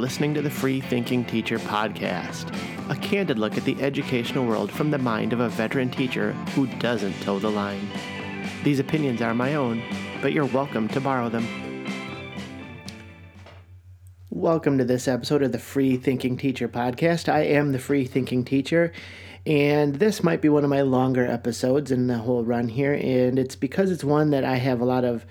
listening to the Free Thinking Teacher podcast, a candid look at the educational world from the mind of a veteran teacher who doesn't toe the line. These opinions are my own, but you're welcome to borrow them. Welcome to this episode of the Free Thinking Teacher podcast. I am the Free Thinking Teacher, and this might be one of my longer episodes in the whole run here, and it's because it's one that I have a lot of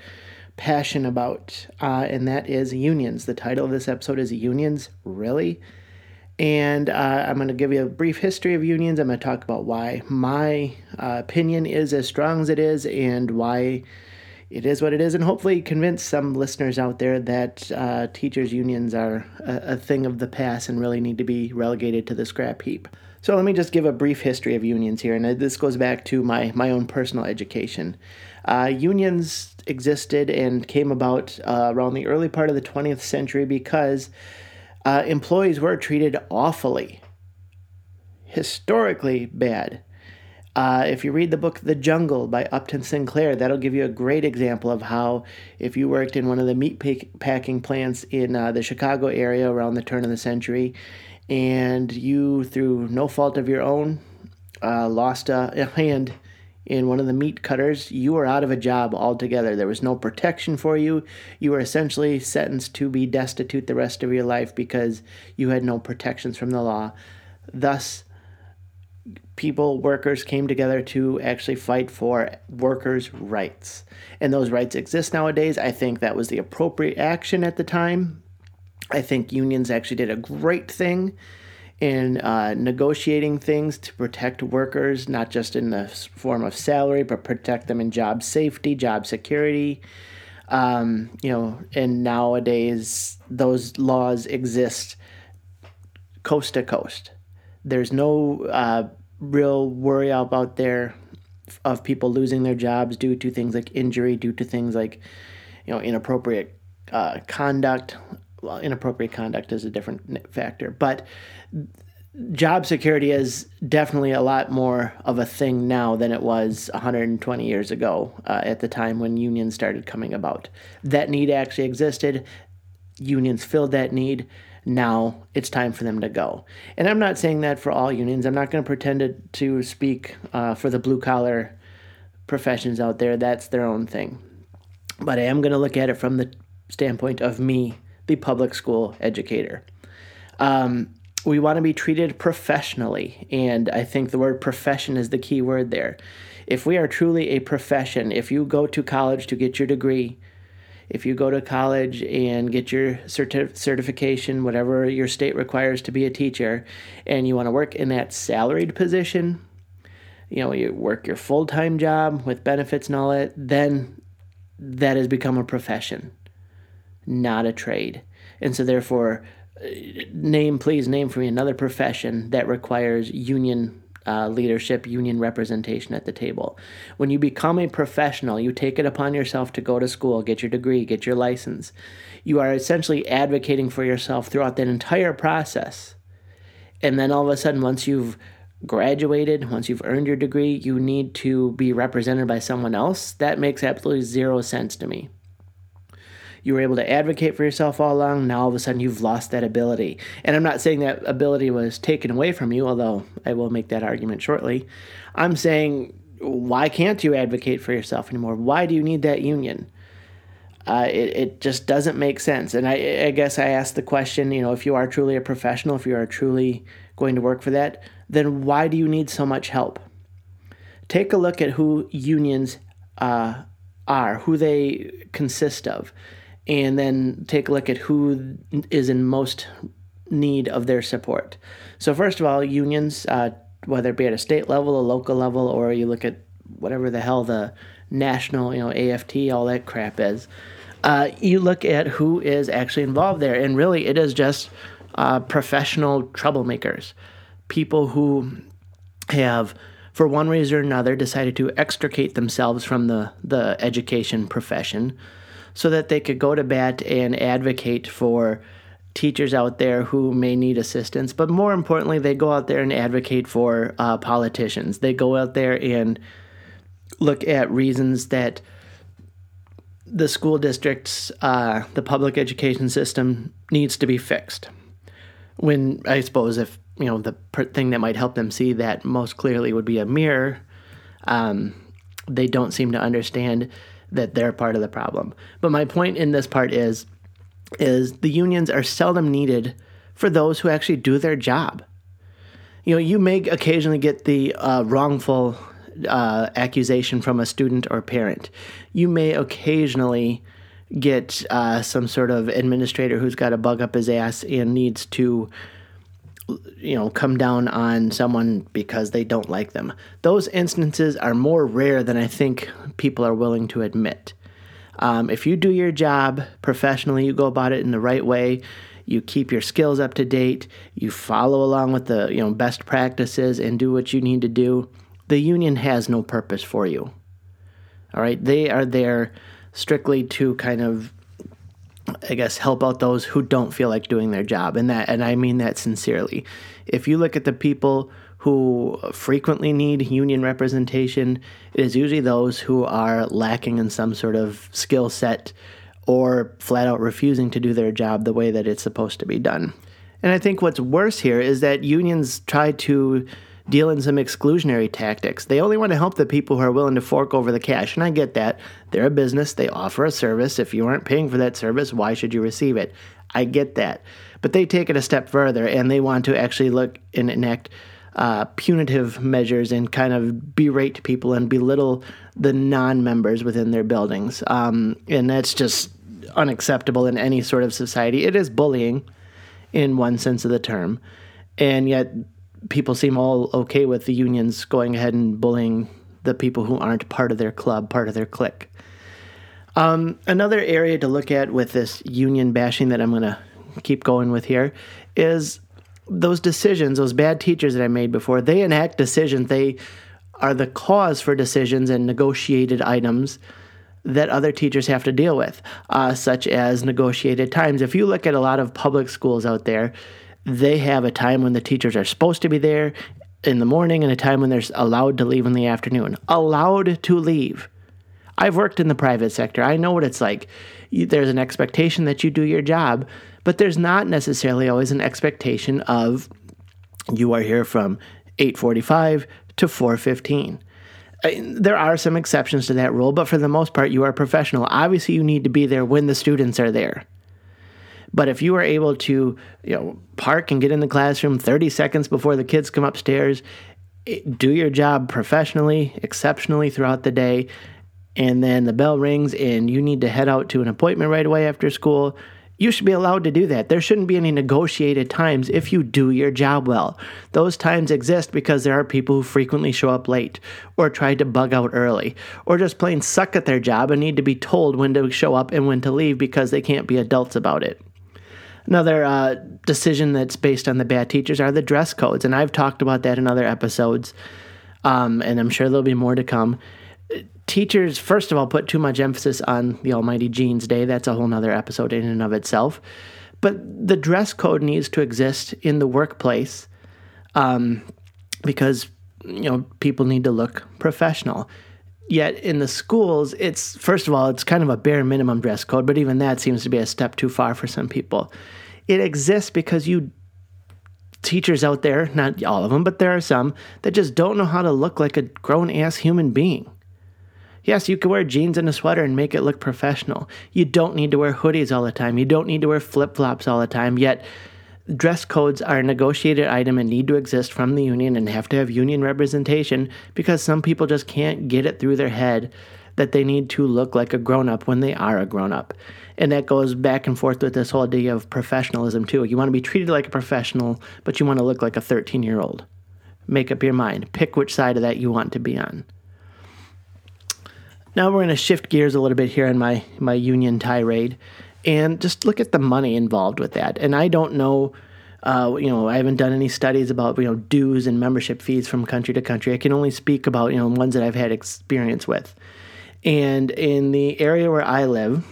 passion about, uh, and that is unions. The title of this episode is Unions, Really? And uh, I'm going to give you a brief history of unions. I'm going to talk about why my uh, opinion is as strong as it is and why it is what it is, and hopefully convince some listeners out there that uh, teachers' unions are a, a thing of the past and really need to be relegated to the scrap heap. So let me just give a brief history of unions here, and this goes back to my, my own personal education. Uh, unions existed and came about uh, around the early part of the 20th century because uh, employees were treated awfully, historically bad. Uh, if you read the book The Jungle by Upton Sinclair, that'll give you a great example of how, if you worked in one of the meat packing plants in uh, the Chicago area around the turn of the century, and you, through no fault of your own, uh, lost a hand in one of the meat cutters, you were out of a job altogether. There was no protection for you. You were essentially sentenced to be destitute the rest of your life because you had no protections from the law. Thus, people, workers came together to actually fight for workers' rights. And those rights exist nowadays. I think that was the appropriate action at the time. I think unions actually did a great thing in uh, negotiating things to protect workers, not just in the form of salary, but protect them in job safety, job security. Um, you know, and nowadays those laws exist coast to coast. There's no uh, real worry about there of people losing their jobs due to things like injury, due to things like you know inappropriate uh, conduct well, inappropriate conduct is a different factor, but job security is definitely a lot more of a thing now than it was 120 years ago uh, at the time when unions started coming about. That need actually existed. Unions filled that need. Now it's time for them to go. And I'm not saying that for all unions. I'm not going to pretend to, to speak uh, for the blue collar professions out there. That's their own thing. But I am going to look at it from the standpoint of me the public school educator. Um, we want to be treated professionally, and I think the word profession is the key word there. If we are truly a profession, if you go to college to get your degree, if you go to college and get your certi- certification, whatever your state requires to be a teacher, and you want to work in that salaried position, you know, you work your full time job with benefits and all that, then that has become a profession not a trade. And so, therefore, uh, name, please name for me another profession that requires union uh, leadership, union representation at the table. When you become a professional, you take it upon yourself to go to school, get your degree, get your license. You are essentially advocating for yourself throughout that entire process. And then all of a sudden, once you've graduated, once you've earned your degree, you need to be represented by someone else. That makes absolutely zero sense to me. You were able to advocate for yourself all along. Now all of a sudden you've lost that ability. And I'm not saying that ability was taken away from you, although I will make that argument shortly. I'm saying, why can't you advocate for yourself anymore? Why do you need that union? Uh, it, it just doesn't make sense. And I, I guess I ask the question you know, if you are truly a professional, if you are truly going to work for that, then why do you need so much help? Take a look at who unions uh, are, who they consist of and then take a look at who is in most need of their support. So, first of all, unions, uh, whether it be at a state level, a local level, or you look at whatever the hell the national, you know, AFT, all that crap is, uh, you look at who is actually involved there. And really, it is just uh, professional troublemakers, people who have for one reason or another decided to extricate themselves from the, the education profession so that they could go to bat and advocate for teachers out there who may need assistance. But more importantly, they go out there and advocate for uh, politicians. They go out there and look at reasons that the school districts, uh, the public education system needs to be fixed. when I suppose if you know the thing that might help them see that most clearly would be a mirror, um, they don't seem to understand that they're part of the problem. But my point in this part is is the unions are seldom needed for those who actually do their job. You know, you may occasionally get the uh, wrongful uh, accusation from a student or parent. You may occasionally get uh, some sort of administrator who's got a bug up his ass and needs to you know come down on someone because they don't like them those instances are more rare than i think people are willing to admit. Um, if you do your job professionally you go about it in the right way you keep your skills up to date you follow along with the you know best practices and do what you need to do the union has no purpose for you. All right? They are there strictly to kind of I guess help out those who don't feel like doing their job. And that and I mean that sincerely. If you look at the people who frequently need union representation, it is usually those who are lacking in some sort of skill set or flat out refusing to do their job the way that it's supposed to be done. And I think what's worse here is that unions try to deal in some exclusionary tactics. They only want to help the people who are willing to fork over the cash. And I get that. They're a business, they offer a service. If you aren't paying for that service, why should you receive it? I get that. But they take it a step further and they want to actually look and enact uh, punitive measures and kind of berate people and belittle the non members within their buildings. Um, and that's just unacceptable in any sort of society. It is bullying in one sense of the term. And yet, people seem all okay with the unions going ahead and bullying the people who aren't part of their club, part of their clique. Um, another area to look at with this union bashing that I'm going to keep going with here is those decisions, those bad teachers that I made before, they enact decisions. They are the cause for decisions and negotiated items that other teachers have to deal with, uh, such as negotiated times. If you look at a lot of public schools out there, they have a time when the teachers are supposed to be there in the morning and a time when they're allowed to leave in the afternoon. Allowed to leave. I've worked in the private sector. I know what it's like. There's an expectation that you do your job, but there's not necessarily always an expectation of you are here from 8:45 to 4:15. There are some exceptions to that rule, but for the most part, you are professional. Obviously, you need to be there when the students are there. But if you are able to, you know, park and get in the classroom 30 seconds before the kids come upstairs, do your job professionally, exceptionally throughout the day, and then the bell rings and you need to head out to an appointment right away after school, you should be allowed to do that. There shouldn't be any negotiated times if you do your job well. Those times exist because there are people who frequently show up late, or try to bug out early, or just plain suck at their job and need to be told when to show up and when to leave because they can't be adults about it. Another uh, decision that's based on the bad teachers are the dress codes, and I've talked about that in other episodes, um, and I'm sure there'll be more to come. Teachers, first of all, put too much emphasis on the Almighty Jeans Day. That's a whole other episode in and of itself. But the dress code needs to exist in the workplace um, because you know people need to look professional. Yet in the schools, it's first of all, it's kind of a bare minimum dress code, but even that seems to be a step too far for some people. It exists because you teachers out there, not all of them, but there are some that just don't know how to look like a grown ass human being. Yes, you can wear jeans and a sweater and make it look professional. You don't need to wear hoodies all the time. You don't need to wear flip flops all the time. Yet, dress codes are a negotiated item and need to exist from the union and have to have union representation because some people just can't get it through their head that they need to look like a grown up when they are a grown up. And that goes back and forth with this whole idea of professionalism, too. You want to be treated like a professional, but you want to look like a 13 year old. Make up your mind. Pick which side of that you want to be on. Now we're going to shift gears a little bit here in my, my union tirade and just look at the money involved with that. And I don't know, uh, you know, I haven't done any studies about, you know, dues and membership fees from country to country. I can only speak about, you know, ones that I've had experience with. And in the area where I live,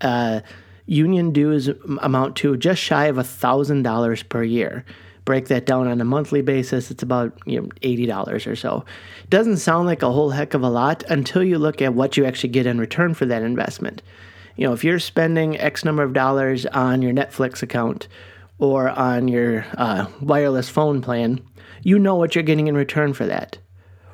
uh, union dues amount to just shy of a thousand dollars per year. Break that down on a monthly basis, it's about you know eighty dollars or so. Doesn't sound like a whole heck of a lot until you look at what you actually get in return for that investment. You know, if you're spending X number of dollars on your Netflix account or on your uh, wireless phone plan, you know what you're getting in return for that.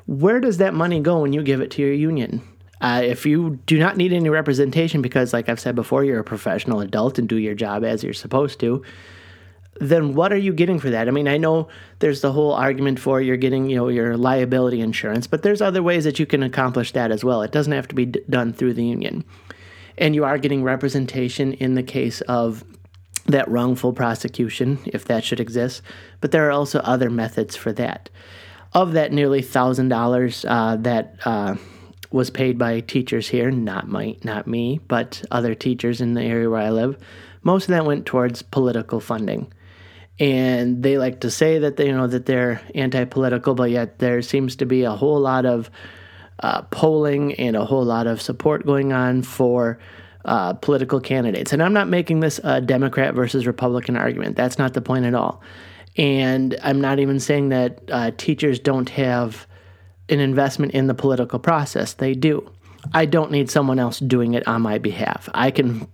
Where does that money go when you give it to your union? Uh, if you do not need any representation because, like I've said before, you're a professional adult and do your job as you're supposed to, then what are you getting for that? I mean, I know there's the whole argument for you're getting, you know, your liability insurance, but there's other ways that you can accomplish that as well. It doesn't have to be d- done through the union. And you are getting representation in the case of that wrongful prosecution, if that should exist, but there are also other methods for that. Of that nearly thousand uh, dollars that uh, was paid by teachers here, not my, not me, but other teachers in the area where I live, most of that went towards political funding. And they like to say that they, you know that they're anti-political, but yet there seems to be a whole lot of uh, polling and a whole lot of support going on for uh, political candidates. And I'm not making this a Democrat versus Republican argument. That's not the point at all. And I'm not even saying that uh, teachers don't have an investment in the political process. They do. I don't need someone else doing it on my behalf. I can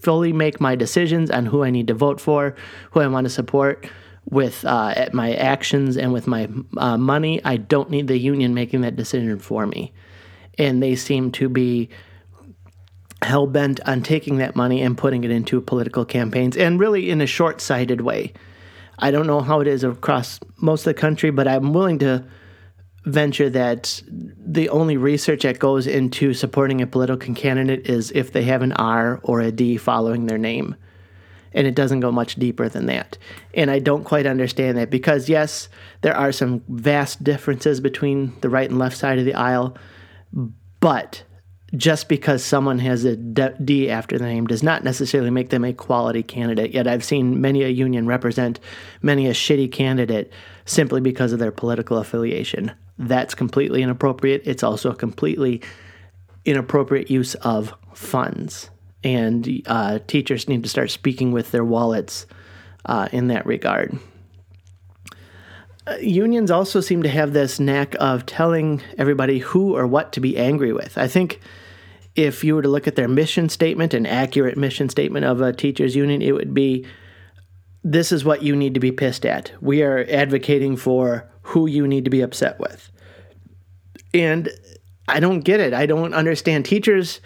fully make my decisions on who I need to vote for, who I want to support with uh, my actions and with my uh, money. I don't need the union making that decision for me. And they seem to be hell bent on taking that money and putting it into political campaigns, and really in a short sighted way. I don't know how it is across most of the country, but I'm willing to venture that the only research that goes into supporting a political candidate is if they have an R or a D following their name. And it doesn't go much deeper than that. And I don't quite understand that because, yes, there are some vast differences between the right and left side of the aisle, but just because someone has a D after their name does not necessarily make them a quality candidate. Yet I've seen many a union represent many a shitty candidate simply because of their political affiliation. That's completely inappropriate. It's also a completely inappropriate use of funds. And uh, teachers need to start speaking with their wallets uh, in that regard. Uh, unions also seem to have this knack of telling everybody who or what to be angry with. I think if you were to look at their mission statement, an accurate mission statement of a teachers union, it would be this is what you need to be pissed at. We are advocating for who you need to be upset with. And I don't get it. I don't understand. Teachers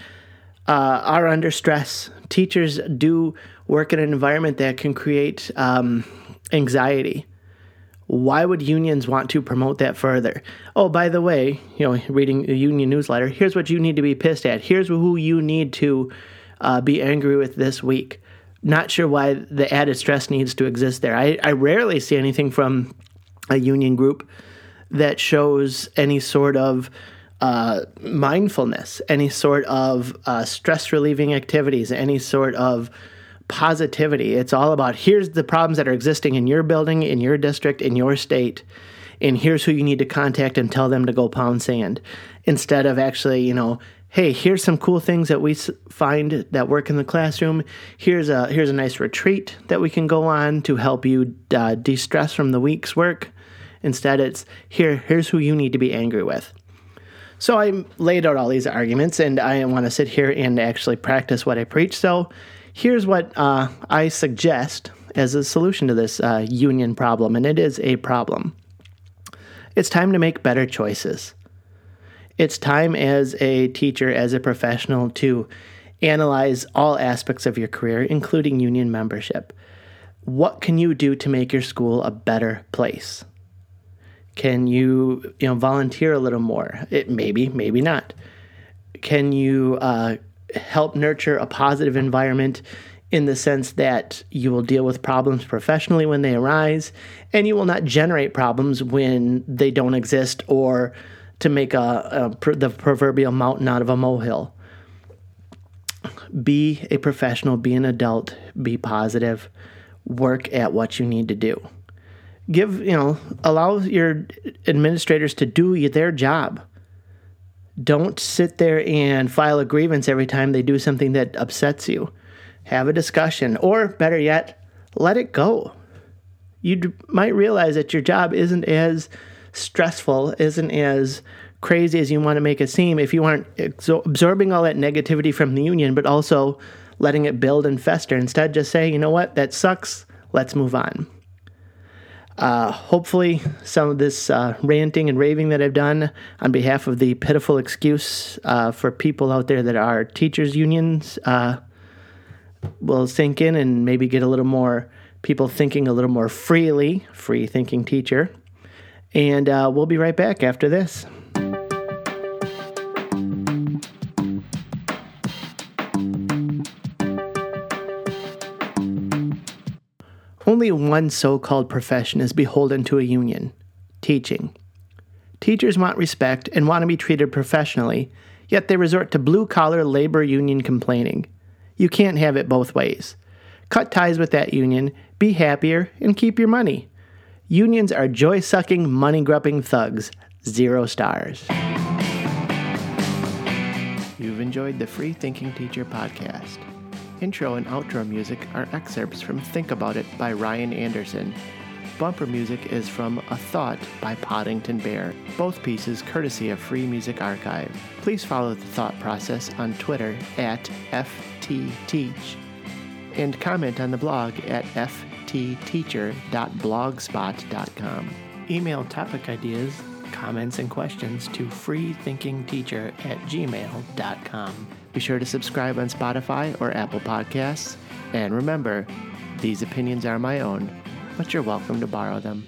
uh, are under stress. Teachers do work in an environment that can create um, anxiety why would unions want to promote that further? Oh, by the way, you know, reading a union newsletter, here's what you need to be pissed at. Here's who you need to uh, be angry with this week. Not sure why the added stress needs to exist there. I, I rarely see anything from a union group that shows any sort of uh, mindfulness, any sort of uh, stress relieving activities, any sort of positivity. It's all about here's the problems that are existing in your building, in your district, in your state, and here's who you need to contact and tell them to go pound sand. Instead of actually, you know, hey, here's some cool things that we find that work in the classroom. Here's a here's a nice retreat that we can go on to help you uh, de-stress from the week's work. Instead, it's here. Here's who you need to be angry with. So I laid out all these arguments, and I want to sit here and actually practice what I preach. So Here's what uh, I suggest as a solution to this uh, union problem, and it is a problem. It's time to make better choices. It's time as a teacher, as a professional, to analyze all aspects of your career, including union membership. What can you do to make your school a better place? Can you, you know, volunteer a little more? It maybe, maybe not. Can you uh, help nurture a positive environment in the sense that you will deal with problems professionally when they arise, and you will not generate problems when they don't exist or to make a, a the proverbial mountain out of a molehill. Be a professional, be an adult, be positive, work at what you need to do. Give, you know, allow your administrators to do their job don't sit there and file a grievance every time they do something that upsets you. Have a discussion, or better yet, let it go. You d- might realize that your job isn't as stressful, isn't as crazy as you want to make it seem if you aren't exor- absorbing all that negativity from the union, but also letting it build and fester. Instead, just say, you know what, that sucks. let's move on. Uh, hopefully, some of this uh, ranting and raving that I've done on behalf of the pitiful excuse uh, for people out there that are teachers' unions uh, will sink in and maybe get a little more people thinking a little more freely, free thinking teacher. And uh, we'll be right back after this. Only one so called profession is beholden to a union teaching. Teachers want respect and want to be treated professionally, yet they resort to blue collar labor union complaining. You can't have it both ways. Cut ties with that union, be happier, and keep your money. Unions are joy sucking, money grubbing thugs. Zero stars. You've enjoyed the Free Thinking Teacher podcast. Intro and outro music are excerpts from Think About It by Ryan Anderson. Bumper music is from A Thought by Poddington Bear, both pieces courtesy of Free Music Archive. Please follow the thought process on Twitter at FTTeach and comment on the blog at ftteacher.blogspot.com. Email topic ideas, comments, and questions to freethinkingteacher at gmail.com. Be sure to subscribe on Spotify or Apple Podcasts. And remember, these opinions are my own, but you're welcome to borrow them.